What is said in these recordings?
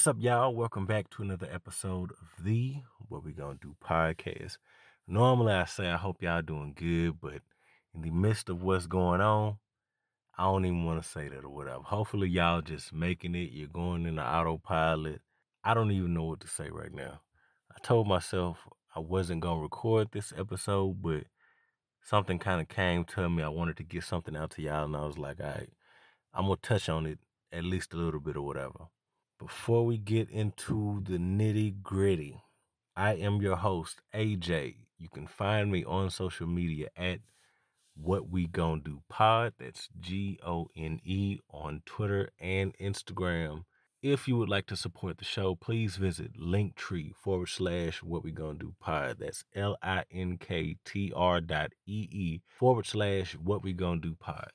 What's up, y'all? Welcome back to another episode of the What We Gonna Do podcast. Normally, I say I hope y'all doing good, but in the midst of what's going on, I don't even want to say that or whatever. Hopefully, y'all just making it. You're going into autopilot. I don't even know what to say right now. I told myself I wasn't gonna record this episode, but something kind of came to me. I wanted to get something out to y'all, and I was like, all right, I'm gonna touch on it at least a little bit or whatever. Before we get into the nitty gritty, I am your host, AJ. You can find me on social media at What We Gonna Do Pod. That's G O N E on Twitter and Instagram. If you would like to support the show, please visit linktree forward slash what we gonna do pod. That's L I N K T R dot E E forward slash what we gonna do pod.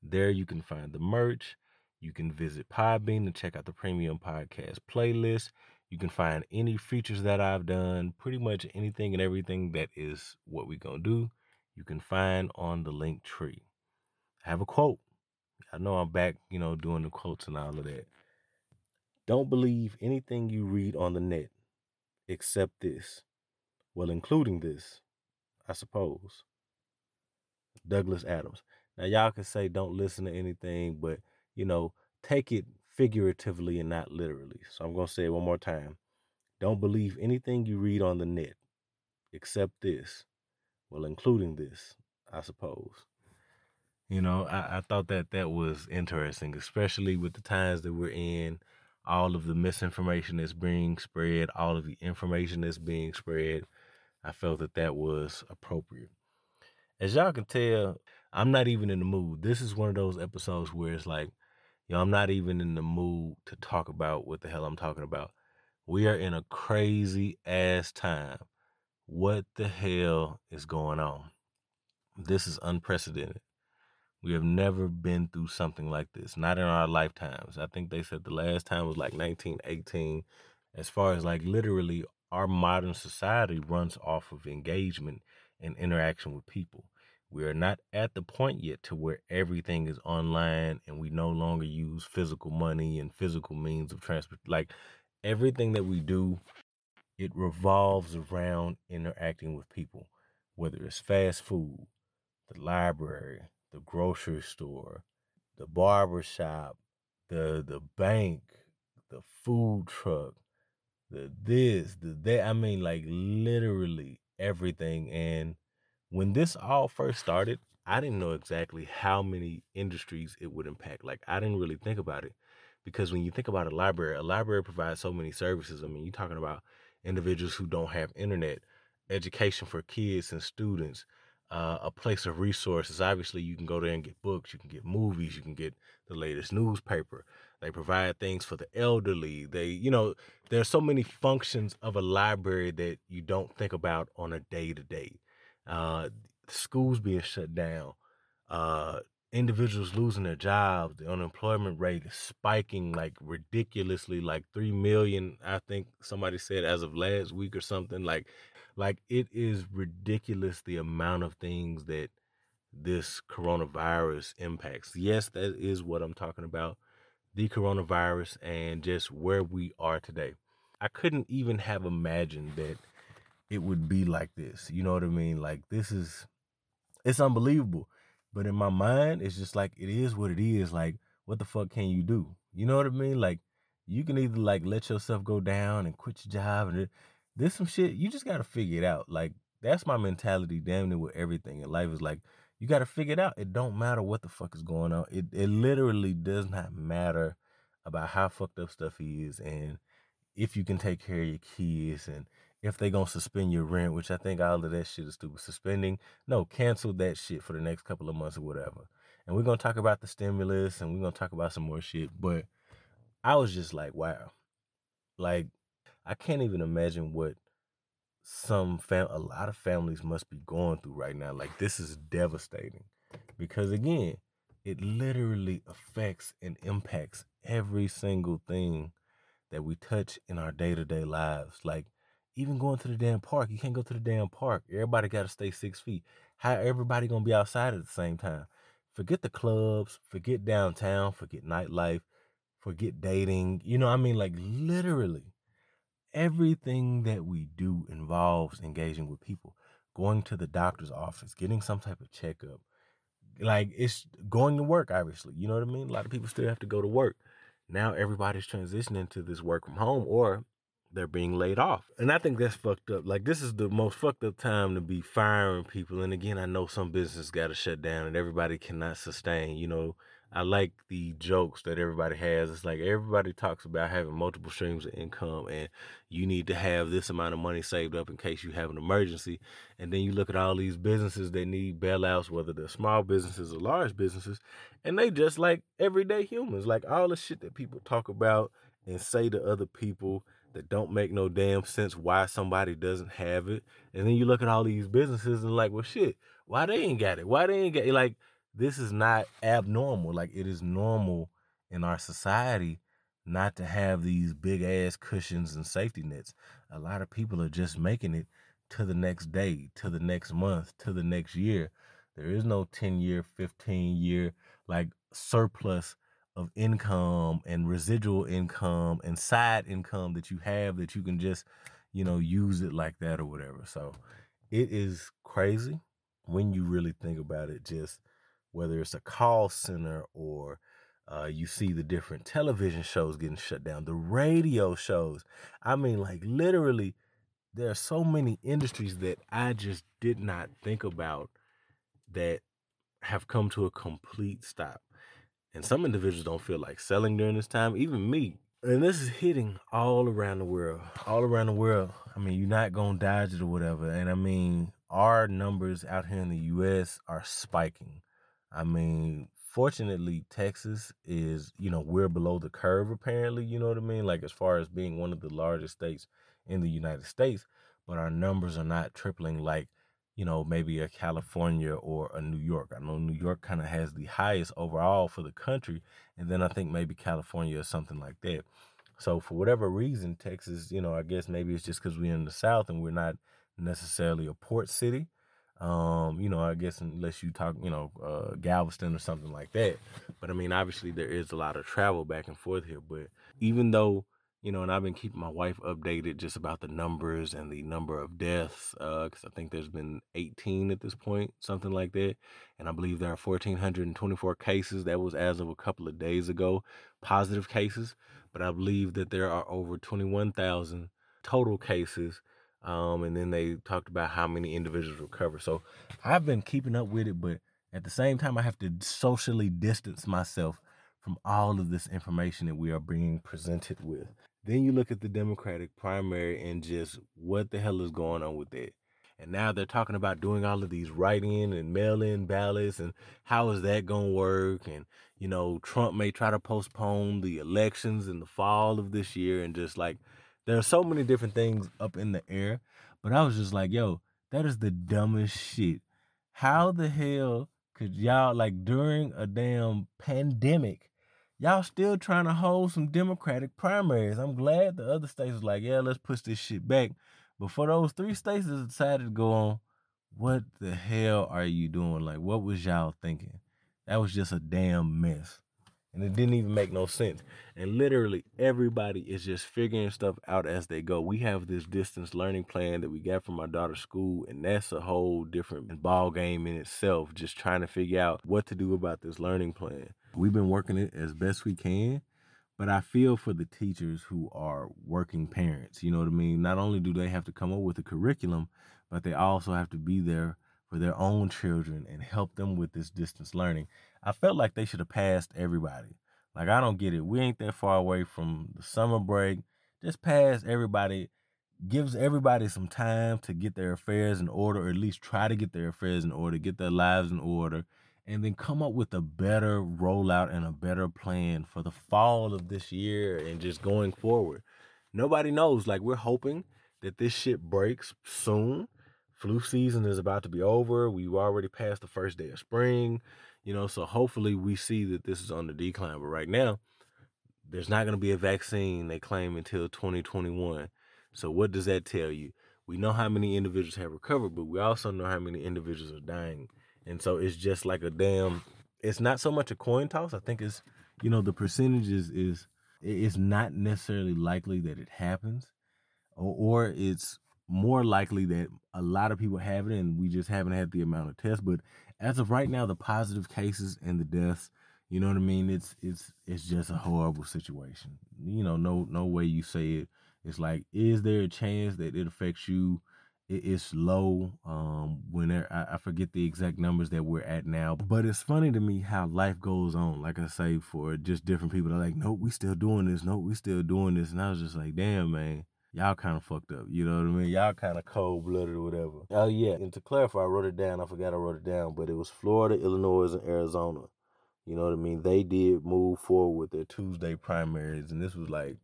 There you can find the merch. You can visit Podbean to check out the premium podcast playlist. You can find any features that I've done, pretty much anything and everything that is what we're going to do. You can find on the link tree. I have a quote. I know I'm back, you know, doing the quotes and all of that. Don't believe anything you read on the net except this. Well, including this, I suppose. Douglas Adams. Now, y'all can say don't listen to anything, but you know, take it figuratively and not literally. So I'm going to say it one more time. Don't believe anything you read on the net except this. Well, including this, I suppose. You know, I, I thought that that was interesting, especially with the times that we're in, all of the misinformation that's being spread, all of the information that's being spread. I felt that that was appropriate. As y'all can tell, I'm not even in the mood. This is one of those episodes where it's like, you know, I'm not even in the mood to talk about what the hell I'm talking about. We are in a crazy ass time. What the hell is going on? This is unprecedented. We have never been through something like this, not in our lifetimes. I think they said the last time was like 1918. As far as like literally, our modern society runs off of engagement and interaction with people. We are not at the point yet to where everything is online and we no longer use physical money and physical means of transport. Like everything that we do, it revolves around interacting with people, whether it's fast food, the library, the grocery store, the barber shop, the the bank, the food truck, the this, the that. I mean, like literally everything. And when this all first started, I didn't know exactly how many industries it would impact. Like I didn't really think about it because when you think about a library, a library provides so many services. I mean, you're talking about individuals who don't have internet, education for kids and students, uh, a place of resources. Obviously, you can go there and get books, you can get movies, you can get the latest newspaper. They provide things for the elderly. They, you know, there's so many functions of a library that you don't think about on a day to day uh, schools being shut down, uh, individuals losing their jobs, the unemployment rate is spiking like ridiculously, like three million. I think somebody said as of last week or something. Like, like it is ridiculous the amount of things that this coronavirus impacts. Yes, that is what I'm talking about. The coronavirus and just where we are today. I couldn't even have imagined that it would be like this. You know what I mean? Like this is it's unbelievable. But in my mind, it's just like it is what it is. Like, what the fuck can you do? You know what I mean? Like, you can either like let yourself go down and quit your job and there's some shit you just gotta figure it out. Like, that's my mentality damn near with everything in life is like you gotta figure it out. It don't matter what the fuck is going on. It it literally does not matter about how fucked up stuff is and if you can take care of your kids and if they gonna suspend your rent, which I think all of that shit is stupid. Suspending, no, cancel that shit for the next couple of months or whatever. And we're gonna talk about the stimulus and we're gonna talk about some more shit. But I was just like, wow. Like, I can't even imagine what some fam a lot of families must be going through right now. Like this is devastating. Because again, it literally affects and impacts every single thing that we touch in our day-to-day lives. Like even going to the damn park, you can't go to the damn park. Everybody got to stay six feet. How everybody gonna be outside at the same time? Forget the clubs, forget downtown, forget nightlife, forget dating. You know, what I mean, like literally everything that we do involves engaging with people, going to the doctor's office, getting some type of checkup. Like it's going to work, obviously. You know what I mean? A lot of people still have to go to work. Now everybody's transitioning to this work from home or they're being laid off. And I think that's fucked up. Like this is the most fucked up time to be firing people. And again, I know some business got to shut down and everybody cannot sustain. You know, I like the jokes that everybody has. It's like everybody talks about having multiple streams of income and you need to have this amount of money saved up in case you have an emergency. And then you look at all these businesses that need bailouts, whether they're small businesses or large businesses, and they just like everyday humans. Like all the shit that people talk about and say to other people that don't make no damn sense why somebody doesn't have it. And then you look at all these businesses and like, well, shit, why they ain't got it? Why they ain't got it? Like, this is not abnormal. Like, it is normal in our society not to have these big ass cushions and safety nets. A lot of people are just making it to the next day, to the next month, to the next year. There is no 10 year, 15 year, like surplus of income and residual income and side income that you have that you can just, you know, use it like that or whatever. So it is crazy when you really think about it, just whether it's a call center or uh, you see the different television shows getting shut down, the radio shows. I mean, like literally, there are so many industries that I just did not think about that have come to a complete stop. And some individuals don't feel like selling during this time, even me. And this is hitting all around the world. All around the world. I mean, you're not going to dodge it or whatever. And I mean, our numbers out here in the US are spiking. I mean, fortunately, Texas is, you know, we're below the curve, apparently, you know what I mean? Like, as far as being one of the largest states in the United States, but our numbers are not tripling like you know, maybe a California or a New York. I know New York kind of has the highest overall for the country, and then I think maybe California or something like that. So for whatever reason, Texas, you know, I guess maybe it's just because we're in the South and we're not necessarily a port city. Um, you know, I guess unless you talk, you know, uh, Galveston or something like that. But I mean, obviously there is a lot of travel back and forth here. But even though you know, and I've been keeping my wife updated just about the numbers and the number of deaths, because uh, I think there's been 18 at this point, something like that. And I believe there are 1,424 cases. That was as of a couple of days ago, positive cases. But I believe that there are over 21,000 total cases. Um, and then they talked about how many individuals recover. So I've been keeping up with it, but at the same time, I have to socially distance myself from all of this information that we are being presented with. Then you look at the Democratic primary and just what the hell is going on with it. And now they're talking about doing all of these write in and mail in ballots and how is that going to work? And, you know, Trump may try to postpone the elections in the fall of this year. And just like, there are so many different things up in the air. But I was just like, yo, that is the dumbest shit. How the hell could y'all, like, during a damn pandemic, y'all still trying to hold some Democratic primaries. I'm glad the other states was like, yeah, let's push this shit back. But for those three states that decided to go on, what the hell are you doing? Like, what was y'all thinking? That was just a damn mess. And it didn't even make no sense. And literally everybody is just figuring stuff out as they go. We have this distance learning plan that we got from our daughter's school, and that's a whole different ball game in itself, just trying to figure out what to do about this learning plan. We've been working it as best we can, but I feel for the teachers who are working parents. You know what I mean? Not only do they have to come up with a curriculum, but they also have to be there for their own children and help them with this distance learning. I felt like they should have passed everybody. Like I don't get it. We ain't that far away from the summer break. Just pass everybody gives everybody some time to get their affairs in order, or at least try to get their affairs in order, get their lives in order, and then come up with a better rollout and a better plan for the fall of this year and just going forward. Nobody knows. Like, we're hoping that this shit breaks soon. Flu season is about to be over. We've already passed the first day of spring, you know, so hopefully we see that this is on the decline. But right now, there's not going to be a vaccine, they claim, until 2021. So, what does that tell you? We know how many individuals have recovered, but we also know how many individuals are dying and so it's just like a damn, it's not so much a coin toss. I think it's, you know, the percentages is it's not necessarily likely that it happens, or, or it's more likely that a lot of people have it and we just haven't had the amount of tests. But as of right now, the positive cases and the deaths, you know what I mean? It's it's it's just a horrible situation. You know, no no way you say it. It's like, is there a chance that it affects you? It's low. Um, when I, I forget the exact numbers that we're at now, but it's funny to me how life goes on. Like I say, for just different people, they're like, "Nope, we still doing this. Nope, we still doing this." And I was just like, "Damn, man." y'all kind of fucked up. You know what I mean? Y'all kind of cold blooded or whatever. Oh yeah, and to clarify, I wrote it down. I forgot I wrote it down, but it was Florida, Illinois, and Arizona. You know what I mean? They did move forward with their Tuesday primaries, and this was like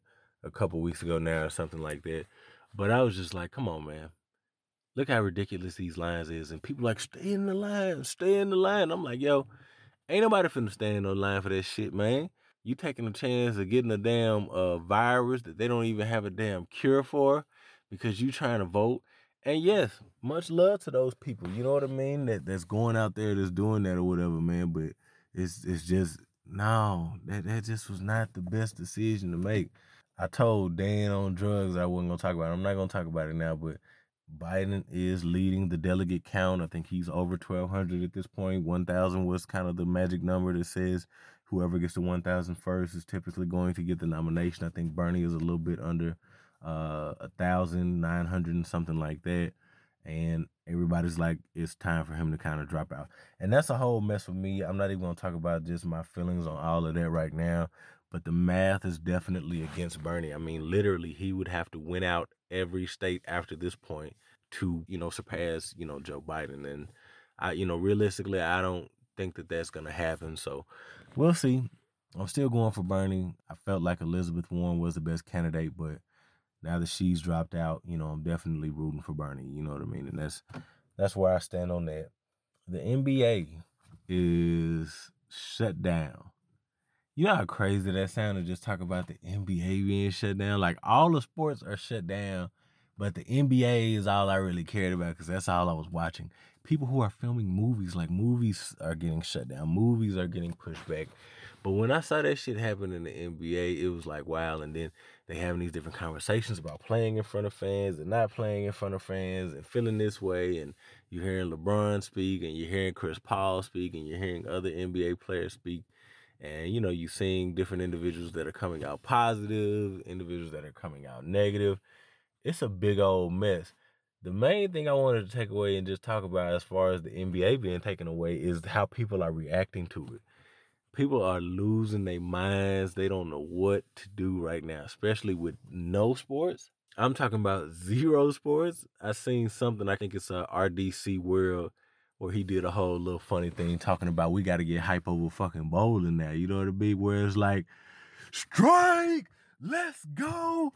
a couple weeks ago now or something like that. But I was just like, come on, man. Look how ridiculous these lines is. And people like, stay in the line, stay in the line. I'm like, yo, ain't nobody finna stay in no line for that shit, man you taking a chance of getting a damn uh, virus that they don't even have a damn cure for because you trying to vote. And yes, much love to those people. You know what I mean? That that's going out there that's doing that or whatever, man. But it's it's just no, that that just was not the best decision to make. I told Dan on drugs I wasn't gonna talk about it. I'm not gonna talk about it now, but Biden is leading the delegate count. I think he's over 1,200 at this point. 1,000 was kind of the magic number that says whoever gets to 1,000 first is typically going to get the nomination. I think Bernie is a little bit under uh, a thousand nine hundred and something like that. And everybody's like, it's time for him to kind of drop out. And that's a whole mess for me. I'm not even going to talk about just my feelings on all of that right now. But the math is definitely against Bernie. I mean, literally, he would have to win out every state after this point to, you know, surpass, you know, Joe Biden. And I, you know, realistically, I don't think that that's to happen. So we'll see. I'm still going for Bernie. I felt like Elizabeth Warren was the best candidate, but now that she's dropped out, you know, I'm definitely rooting for Bernie. You know what I mean? And that's that's where I stand on that. The NBA is shut down. You know how crazy that sounded just talk about the NBA being shut down? Like all the sports are shut down, but the NBA is all I really cared about because that's all I was watching people who are filming movies, like movies are getting shut down, movies are getting pushed back. But when I saw that shit happen in the NBA, it was like wow. And then they having these different conversations about playing in front of fans and not playing in front of fans and feeling this way. And you're hearing LeBron speak and you're hearing Chris Paul speak and you're hearing other NBA players speak. And you know, you're seeing different individuals that are coming out positive, individuals that are coming out negative. It's a big old mess the main thing I wanted to take away and just talk about as far as the NBA being taken away is how people are reacting to it. People are losing their minds. They don't know what to do right now, especially with no sports. I'm talking about zero sports. I seen something, I think it's a RDC World, where he did a whole little funny thing talking about we got to get hype over fucking bowling now. You know what I mean? Where it's like, strike, let's go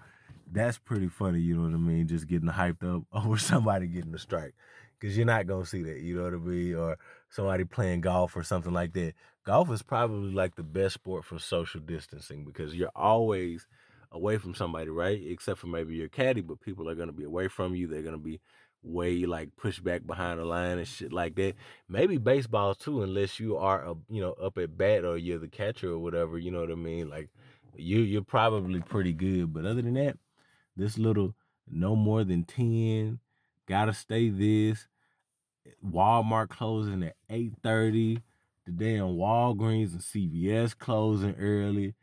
that's pretty funny, you know what I mean? Just getting hyped up over somebody getting a strike. Cause you're not gonna see that, you know what I mean? Or somebody playing golf or something like that. Golf is probably like the best sport for social distancing because you're always away from somebody, right? Except for maybe your caddy, but people are gonna be away from you. They're gonna be way like push back behind the line and shit like that. Maybe baseball too, unless you are a, you know up at bat or you're the catcher or whatever. You know what I mean? Like you you're probably pretty good, but other than that, this little no more than 10, gotta stay this. Walmart closing at 8:30. The damn Walgreens and CVS closing early.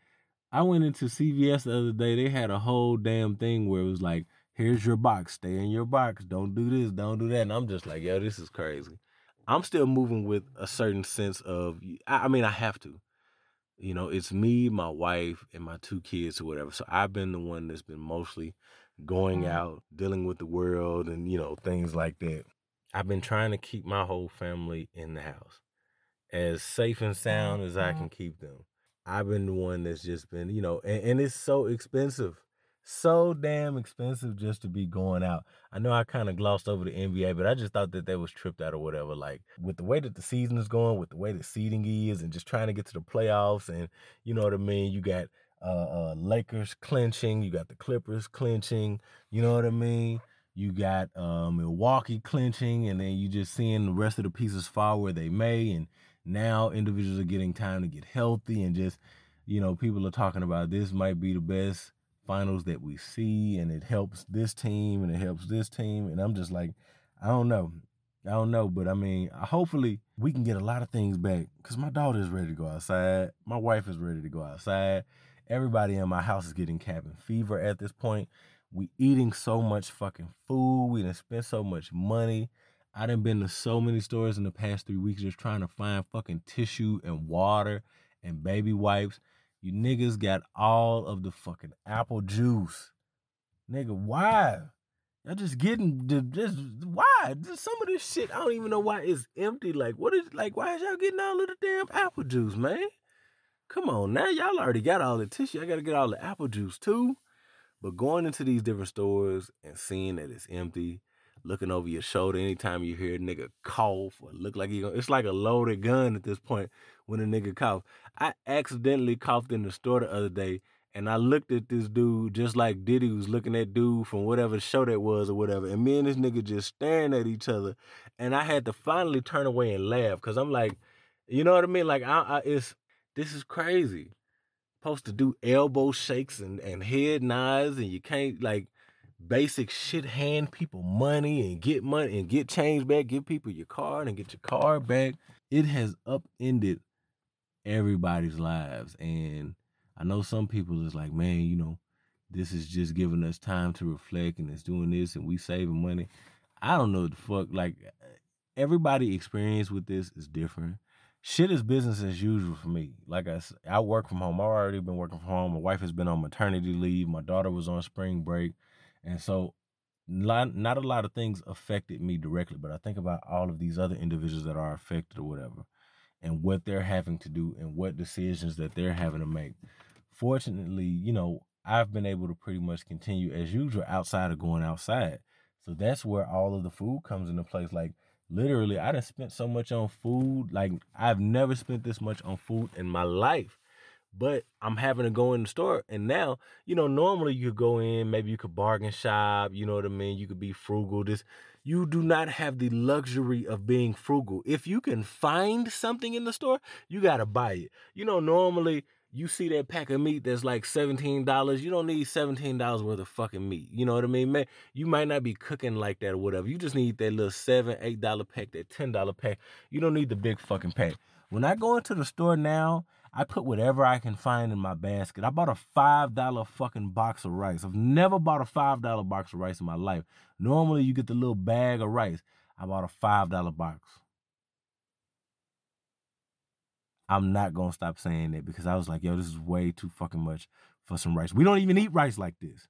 I went into CVS the other day. They had a whole damn thing where it was like, here's your box, stay in your box. Don't do this, don't do that. And I'm just like, yo, this is crazy. I'm still moving with a certain sense of I mean, I have to. You know, it's me, my wife, and my two kids or whatever. So I've been the one that's been mostly going mm-hmm. out, dealing with the world and, you know, things like that. I've been trying to keep my whole family in the house as safe and sound as I mm-hmm. can keep them. I've been the one that's just been, you know, and, and it's so expensive so damn expensive just to be going out. I know I kind of glossed over the NBA, but I just thought that they was tripped out or whatever. Like with the way that the season is going, with the way the seeding is, and just trying to get to the playoffs, and you know what I mean. You got uh, uh, Lakers clinching, you got the Clippers clinching. You know what I mean. You got uh, Milwaukee clinching, and then you just seeing the rest of the pieces fall where they may, and now individuals are getting time to get healthy and just you know, people are talking about this might be the best finals that we see and it helps this team and it helps this team. And I'm just like, I don't know. I don't know, but I mean, hopefully we can get a lot of things back because my daughter is ready to go outside. My wife is ready to go outside. Everybody in my house is getting cabin fever at this point. We eating so much fucking food. We done spent so much money. I done been to so many stores in the past three weeks just trying to find fucking tissue and water and baby wipes. You niggas got all of the fucking apple juice. Nigga, why? Y'all just getting just why? Just some of this shit, I don't even know why it's empty. Like, what is like why is y'all getting all of the damn apple juice, man? Come on now, y'all already got all the tissue. I gotta get all the apple juice too. But going into these different stores and seeing that it's empty, looking over your shoulder anytime you hear a nigga cough or look like he gonna, it's like a loaded gun at this point when a nigga cough. I accidentally coughed in the store the other day and I looked at this dude just like Diddy was looking at dude from whatever show that was or whatever. And me and this nigga just staring at each other. And I had to finally turn away and laugh because I'm like, you know what I mean? Like, I, I, it's this is crazy. Supposed to do elbow shakes and, and head nods, and you can't like basic shit hand people money and get money and get change back, give people your card and get your card back. It has upended everybody's lives. And I know some people is like, man, you know, this is just giving us time to reflect and it's doing this and we saving money. I don't know the fuck. Like everybody experience with this is different. Shit is business as usual for me. Like I I work from home. I've already been working from home. My wife has been on maternity leave. My daughter was on spring break. And so not, not a lot of things affected me directly, but I think about all of these other individuals that are affected or whatever and what they're having to do and what decisions that they're having to make. Fortunately, you know, I've been able to pretty much continue as usual outside of going outside. So that's where all of the food comes into place. Like literally, I done spent so much on food. Like I've never spent this much on food in my life but I'm having to go in the store. And now, you know, normally you could go in, maybe you could bargain shop, you know what I mean? You could be frugal. This you do not have the luxury of being frugal. If you can find something in the store, you gotta buy it. You know, normally you see that pack of meat that's like $17, you don't need $17 worth of fucking meat. You know what I mean? Man, you might not be cooking like that or whatever. You just need that little seven, eight dollar pack, that ten dollar pack. You don't need the big fucking pack. When I go into the store now I put whatever I can find in my basket. I bought a $5 fucking box of rice. I've never bought a $5 box of rice in my life. Normally, you get the little bag of rice. I bought a $5 box. I'm not going to stop saying that because I was like, yo, this is way too fucking much for some rice. We don't even eat rice like this.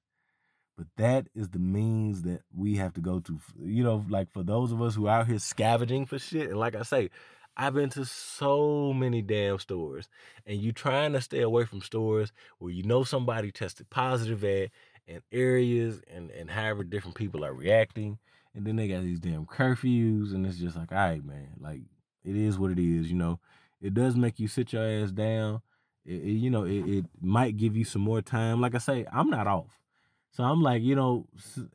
But that is the means that we have to go to. You know, like for those of us who are out here scavenging for shit, and like I say, I've been to so many damn stores, and you trying to stay away from stores where you know somebody tested positive at and areas and and however different people are reacting, and then they got these damn curfews, and it's just like, all right, man, like it is what it is, you know. It does make you sit your ass down. It, it, you know, it, it might give you some more time. Like I say, I'm not off. So I'm like, you know,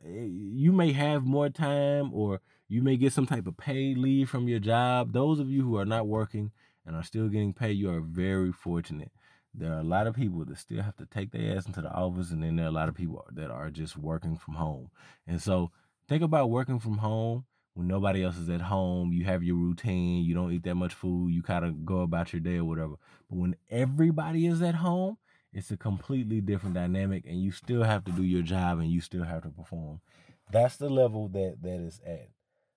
eh, you may have more time or you may get some type of paid leave from your job. Those of you who are not working and are still getting paid, you are very fortunate. There are a lot of people that still have to take their ass into the office, and then there are a lot of people that are just working from home. And so think about working from home when nobody else is at home. You have your routine, you don't eat that much food, you kind of go about your day or whatever. But when everybody is at home, it's a completely different dynamic, and you still have to do your job and you still have to perform. That's the level that that is at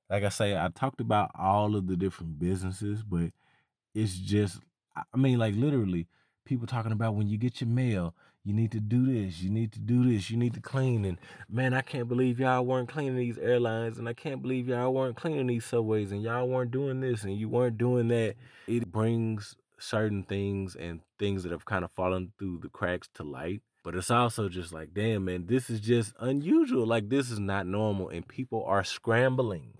like I say, I talked about all of the different businesses, but it's just, I mean, like literally, people talking about when you get your mail, you need to do this, you need to do this, you need to clean. And man, I can't believe y'all weren't cleaning these airlines, and I can't believe y'all weren't cleaning these subways, and y'all weren't doing this, and you weren't doing that. It brings certain things and things that have kind of fallen through the cracks to light. But it's also just like, damn, man, this is just unusual. Like, this is not normal, and people are scrambling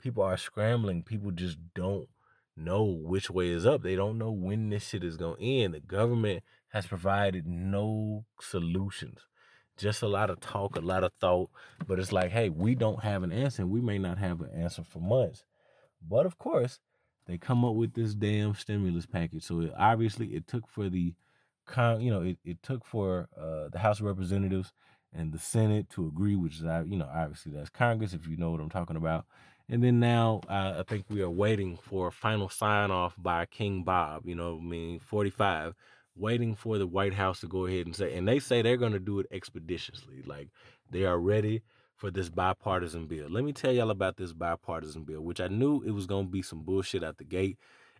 people are scrambling. People just don't know which way is up. They don't know when this shit is going to end. The government has provided no solutions. Just a lot of talk, a lot of thought, but it's like, hey, we don't have an answer. We may not have an answer for months. But of course, they come up with this damn stimulus package. So it, obviously, it took for the you know, it, it took for uh, the House of Representatives and the Senate to agree, which is, you know, obviously that's Congress, if you know what I'm talking about. And then now uh, I think we are waiting for a final sign off by King Bob, you know, I mean, 45, waiting for the White House to go ahead and say, and they say they're going to do it expeditiously. Like they are ready for this bipartisan bill. Let me tell y'all about this bipartisan bill, which I knew it was going to be some bullshit out the gate.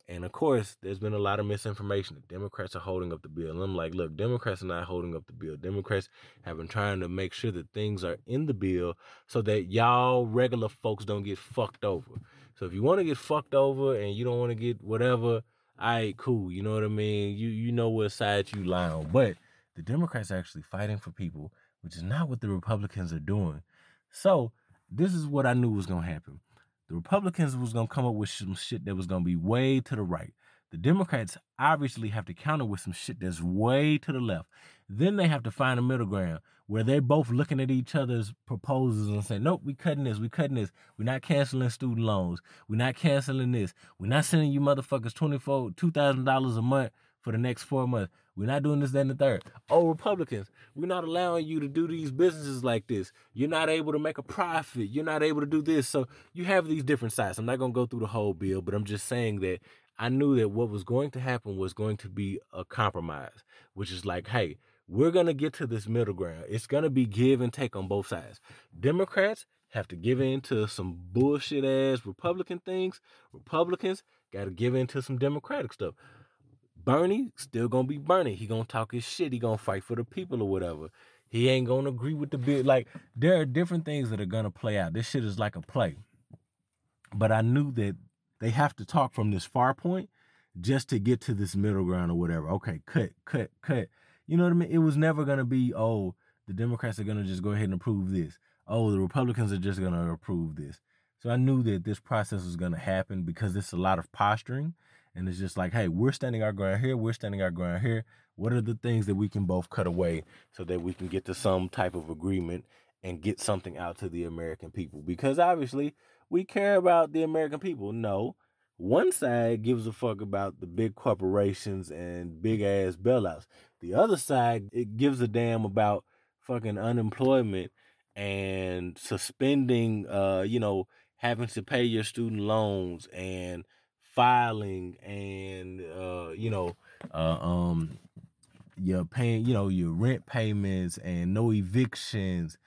And of course, there's been a lot of misinformation. The Democrats are holding up the bill. And I'm like, look, Democrats are not holding up the bill. Democrats have been trying to make sure that things are in the bill so that y'all regular folks don't get fucked over. So if you want to get fucked over and you don't want to get whatever, right, cool. You know what I mean? You you know what side you lie on. But the Democrats are actually fighting for people, which is not what the Republicans are doing. So this is what I knew was gonna happen. The Republicans was gonna come up with some shit that was gonna be way to the right. The Democrats obviously have to counter with some shit that's way to the left. Then they have to find a middle ground where they're both looking at each other's proposals and saying, Nope, we cutting this, we cutting this. We're not canceling student loans. We're not canceling this. We're not sending you motherfuckers 24 two thousand dollars a month for the next four months. We're not doing this, that, and the third. Oh, Republicans, we're not allowing you to do these businesses like this. You're not able to make a profit. You're not able to do this. So you have these different sides. I'm not going to go through the whole bill, but I'm just saying that I knew that what was going to happen was going to be a compromise, which is like, hey, we're going to get to this middle ground. It's going to be give and take on both sides. Democrats have to give in to some bullshit ass Republican things. Republicans got to give in to some Democratic stuff. Bernie still gonna be Bernie. He gonna talk his shit. He gonna fight for the people or whatever. He ain't gonna agree with the bill. Like there are different things that are gonna play out. This shit is like a play. But I knew that they have to talk from this far point just to get to this middle ground or whatever. Okay, cut, cut, cut. You know what I mean? It was never gonna be, oh, the Democrats are gonna just go ahead and approve this. Oh, the Republicans are just gonna approve this. So I knew that this process was gonna happen because it's a lot of posturing and it's just like, hey, we're standing our ground here, we're standing our ground here. What are the things that we can both cut away so that we can get to some type of agreement and get something out to the American people? Because obviously, we care about the American people. No, one side gives a fuck about the big corporations and big ass bailouts. The other side, it gives a damn about fucking unemployment and suspending, uh, you know, having to pay your student loans and filing and uh, you know, uh, um, you're paying, you know, your rent payments and no evictions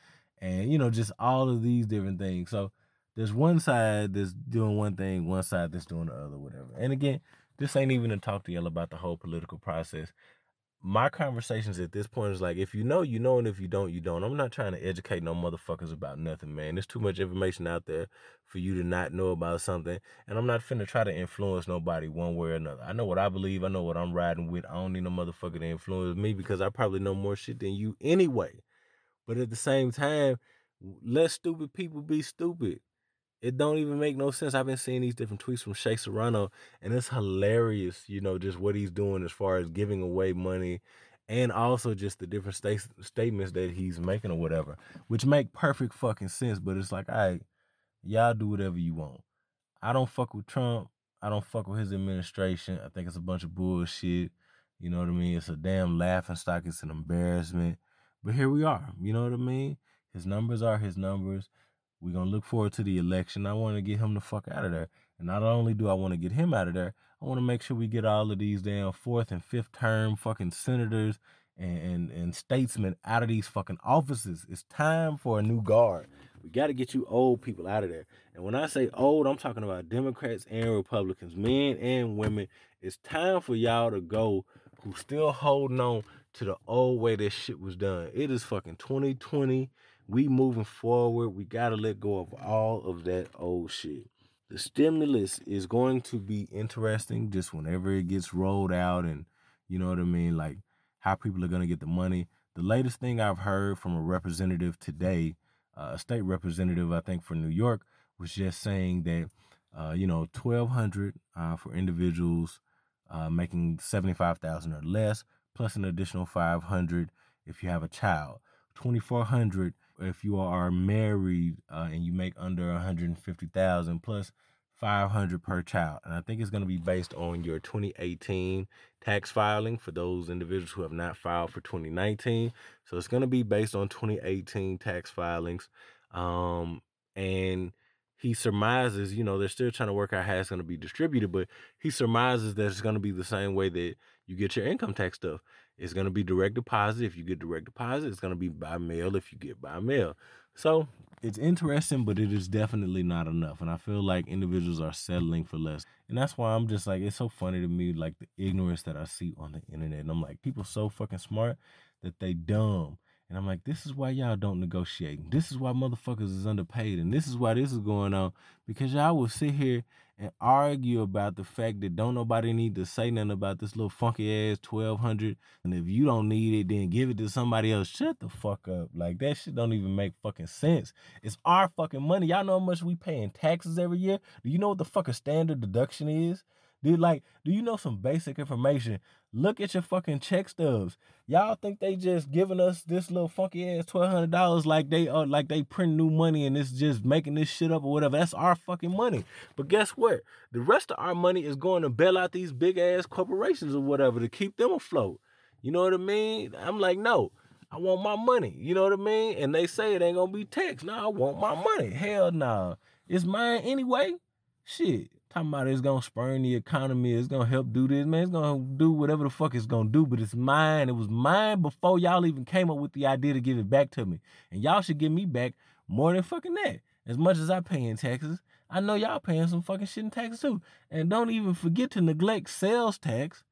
and you know, just all of these different things. So there's one side that's doing one thing, one side that's doing the other, whatever. And again, this ain't even to talk to y'all about the whole political process my conversations at this point is like if you know you know and if you don't you don't. I'm not trying to educate no motherfuckers about nothing man. There's too much information out there for you to not know about something and i'm not finna try to influence nobody one way or another. I know what i believe i know what i'm riding with. I don't need no motherfucker to influence me because i probably know more shit than you anyway. But at the same time let stupid people be stupid it don't even make no sense. I've been seeing these different tweets from Shea Serrano, and it's hilarious, you know, just what he's doing as far as giving away money and also just the different st- statements that he's making or whatever, which make perfect fucking sense. But it's like, all right, y'all do whatever you want. I don't fuck with Trump. I don't fuck with his administration. I think it's a bunch of bullshit. You know what I mean? It's a damn laughing stock. It's an embarrassment. But here we are. You know what I mean? His numbers are his numbers. We're gonna look forward to the election. I want to get him the fuck out of there. And not only do I want to get him out of there, I want to make sure we get all of these damn fourth and fifth term fucking senators and, and, and statesmen out of these fucking offices. It's time for a new guard. We got to get you old people out of there. And when I say old, I'm talking about Democrats and Republicans, men and women. It's time for y'all to go who still holding on to the old way this shit was done. It is fucking 2020 we moving forward. We gotta let go of all of that old shit. The stimulus is going to be interesting just whenever it gets rolled out and you know what I mean, like how people are gonna get the money. The latest thing I've heard from a representative today, uh, a state representative, I think for New York, was just saying that uh, you know, twelve hundred uh, for individuals uh, making seventy five thousand or less, plus an additional five hundred if you have a child. Twenty four hundred if you are married uh, and you make under 150,000 plus 500 per child. And i think it's going to be based on your 2018 tax filing for those individuals who have not filed for 2019 so it's going to be based on 2018 tax filings. Um, and he surmises you know they're still trying to work out how it's going to be distributed but he surmises that it's going to be the same way that you get your income tax stuff it's going to be direct deposit if you get direct deposit it's going to be by mail if you get by mail so it's interesting, but it is definitely not enough. And I feel like individuals are settling for less. And that's why I'm just like, it's so funny to me, like the ignorance that I see on the internet. And I'm like, people so fucking smart that they dumb. And I'm like, this is why y'all don't negotiate. This is why motherfuckers is underpaid. And this is why this is going on. Because y'all will sit here and argue about the fact that don't nobody need to say nothing about this little funky ass 1200 and if you don't need it then give it to somebody else. Shut the fuck up. Like that shit don't even make fucking sense. It's our fucking money. Y'all know how much we pay in taxes every year? Do you know what the fucking standard deduction is? Dude, like, do you know some basic information? Look at your fucking check stubs. Y'all think they just giving us this little funky ass twelve hundred dollars like they are uh, like they print new money and it's just making this shit up or whatever. That's our fucking money. But guess what? The rest of our money is going to bail out these big ass corporations or whatever to keep them afloat. You know what I mean? I'm like, no. I want my money. You know what I mean? And they say it ain't gonna be taxed. No, I want my money. Hell no. Nah. It's mine anyway. Shit. Talking about it's gonna spurn the economy, it's gonna help do this, man. It's gonna do whatever the fuck it's gonna do, but it's mine. It was mine before y'all even came up with the idea to give it back to me. And y'all should give me back more than fucking that. As much as I pay in taxes, I know y'all paying some fucking shit in taxes too. And don't even forget to neglect sales tax.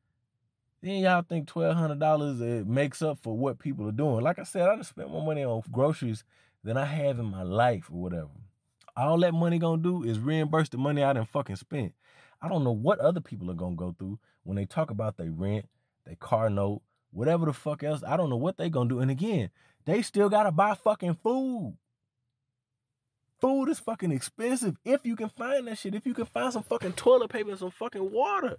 Then y'all think twelve hundred dollars makes up for what people are doing. Like I said, I just spent more money on groceries than I have in my life or whatever. All that money gonna do is reimburse the money I done fucking spent. I don't know what other people are gonna go through when they talk about their rent, their car note, whatever the fuck else. I don't know what they gonna do. And again, they still gotta buy fucking food. Food is fucking expensive if you can find that shit. If you can find some fucking toilet paper and some fucking water.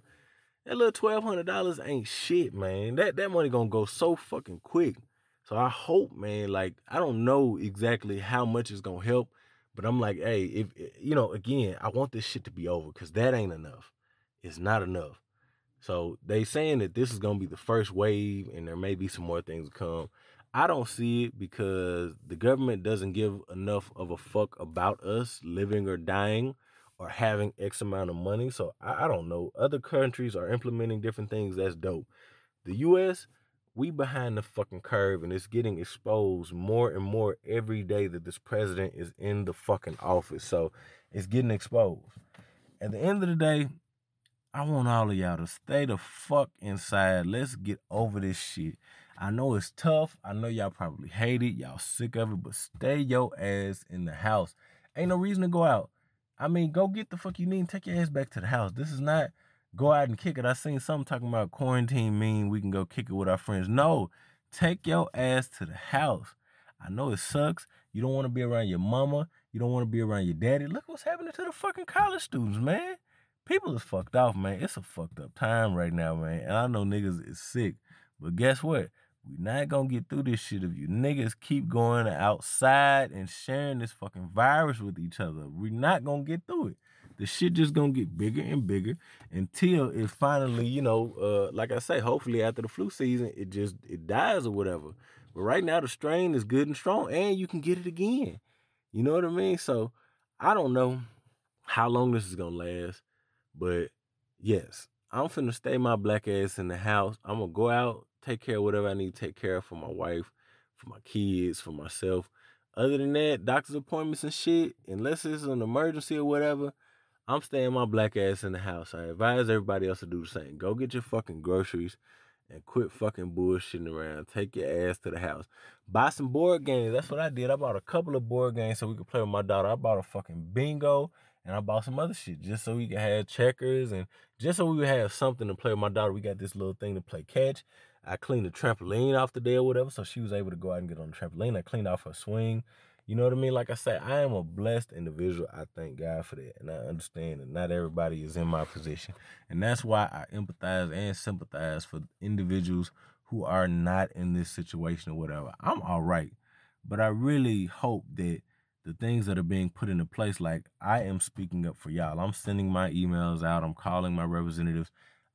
That little twelve hundred dollars ain't shit, man. That that money gonna go so fucking quick. So I hope, man, like I don't know exactly how much it's gonna help. But I'm like, hey, if eh, you know, again, I want this shit to be over because that ain't enough. It's not enough. So they saying that this is gonna be the first wave, and there may be some more things to come. I don't see it because the government doesn't give enough of a fuck about us living or dying or having X amount of money. So I, I don't know. Other countries are implementing different things. That's dope. The U.S we behind the fucking curve and it's getting exposed more and more every day that this president is in the fucking office. So it's getting exposed. At the end of the day, I want all of y'all to stay the fuck inside. Let's get over this shit. I know it's tough. I know y'all probably hate it. Y'all sick of it, but stay your ass in the house. Ain't no reason to go out. I mean, go get the fuck you need and take your ass back to the house. This is not go out and kick it. I seen something talking about quarantine mean we can go kick it with our friends. No, take your ass to the house. I know it sucks. You don't want to be around your mama. You don't want to be around your daddy. Look what's happening to the fucking college students, man. People is fucked off, man. It's a fucked up time right now, man. And I know niggas is sick. But guess what? We not gonna get through this shit if you niggas keep going outside and sharing this fucking virus with each other. We not gonna get through it the shit just gonna get bigger and bigger until it finally, you know, uh, like I say, hopefully after the flu season, it just it dies or whatever. But right now the strain is good and strong, and you can get it again. You know what I mean? So I don't know how long this is gonna last, but yes, I'm finna stay my black ass in the house. I'm gonna go out, take care of whatever I need to take care of for my wife, for my kids, for myself. Other than that, doctor's appointments and shit, unless it's an emergency or whatever, I'm staying my black ass in the house. I advise everybody else to do the same. Go get your fucking groceries and quit fucking bullshitting around. Take your ass to the house. Buy some board games. That's what I did. I bought a couple of board games so we could play with my daughter. I bought a fucking bingo and I bought some other shit just so we could have checkers and just so we would have something to play with my daughter. We got this little thing to play catch. I cleaned the trampoline off the day or whatever, so she was able to go out and get on the trampoline. I cleaned off her swing. You know what I mean? Like I said, I am a blessed individual. I thank God for that. And I understand that not everybody is in my position. And that's why I empathize and sympathize for individuals who are not in this situation or whatever. I'm all right. But I really hope that the things that are being put into place, like I am speaking up for y'all. I'm sending my emails out. I'm calling my representatives.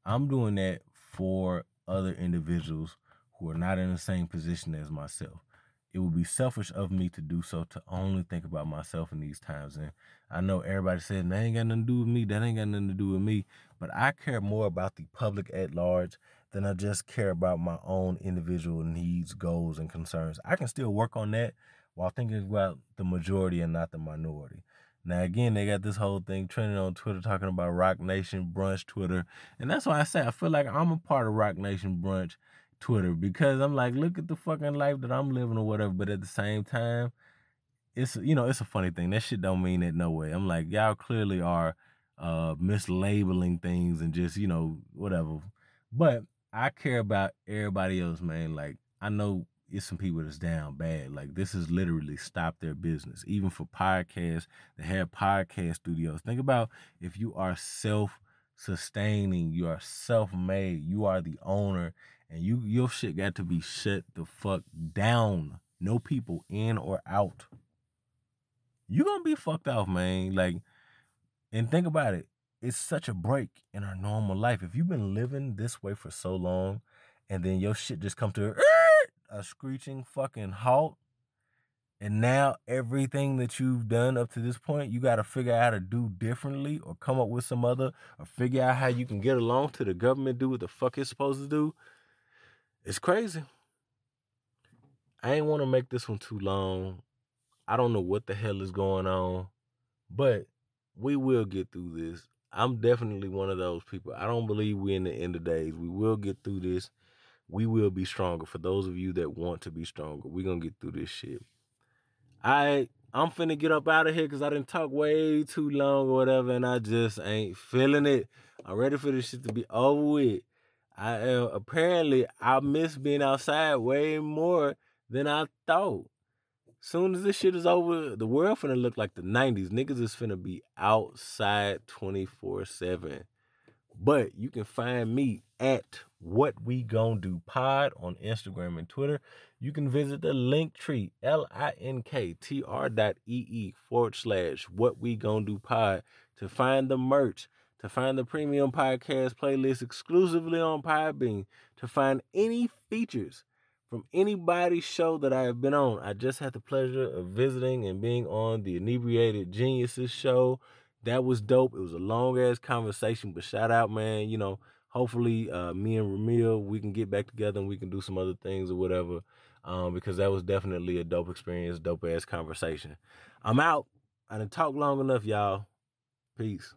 I'm doing that for other individuals who are not in the same position as myself. It would be selfish of me to do so to only think about myself in these times. And I know everybody says that ain't got nothing to do with me. That ain't got nothing to do with me. But I care more about the public at large than I just care about my own individual needs, goals, and concerns. I can still work on that while thinking about the majority and not the minority. Now again, they got this whole thing trending on Twitter talking about Roc Nation Brunch Twitter. And that's why I say I feel like I'm a part of Roc Nation Brunch Twitter because I'm like, look at the fucking life that I'm living or whatever. But at the same time, it's you know, it's a funny thing. That shit don't mean it no way. I'm like, y'all clearly are uh mislabeling things and just, you know, whatever. But I care about everybody else, man. Like I know it's some people that's down bad. Like this has literally stopped their business. Even for podcasts that have podcast studios. Think about if you are self sustaining, you are self made, you are the owner, and you your shit got to be shut the fuck down. No people in or out. You gonna be fucked off, man. Like, and think about it. It's such a break in our normal life. If you've been living this way for so long, and then your shit just come to a screeching fucking halt, and now everything that you've done up to this point, you got to figure out how to do differently, or come up with some other, or figure out how you can get along to the government do what the fuck it's supposed to do it's crazy. I ain't want to make this one too long. I don't know what the hell is going on, but we will get through this. I'm definitely one of those people. I don't believe we're in the end of days. We will get through this. We will be stronger. For those of you that want to be stronger, we're gonna get through this shit. I I'm finna get up out of here because I didn't talk way too long or whatever, and I just ain't feeling it. I'm ready for this shit to be over with. I am apparently I miss being outside way more than I thought. Soon as this shit is over, the world finna look like the 90s. Niggas is finna be outside 24-7. But you can find me at what we gonna do pod on Instagram and Twitter. You can visit the link tree, L-I-N-K-T-R dot E-E forward slash what we gonna do pod to find the merch to find the premium podcast playlist exclusively on Podbean, to find any features from anybody's show that I have been on. I just had the pleasure of visiting and being on the Inebriated Geniuses show. That was dope. It was a long ass conversation, but shout out, man. You know, hopefully, uh, me and Ramil, we can get back together and we can do some other things or whatever. Um, because that was definitely a dope experience, dope ass conversation. I'm out. I didn't talk long enough, y'all. Peace.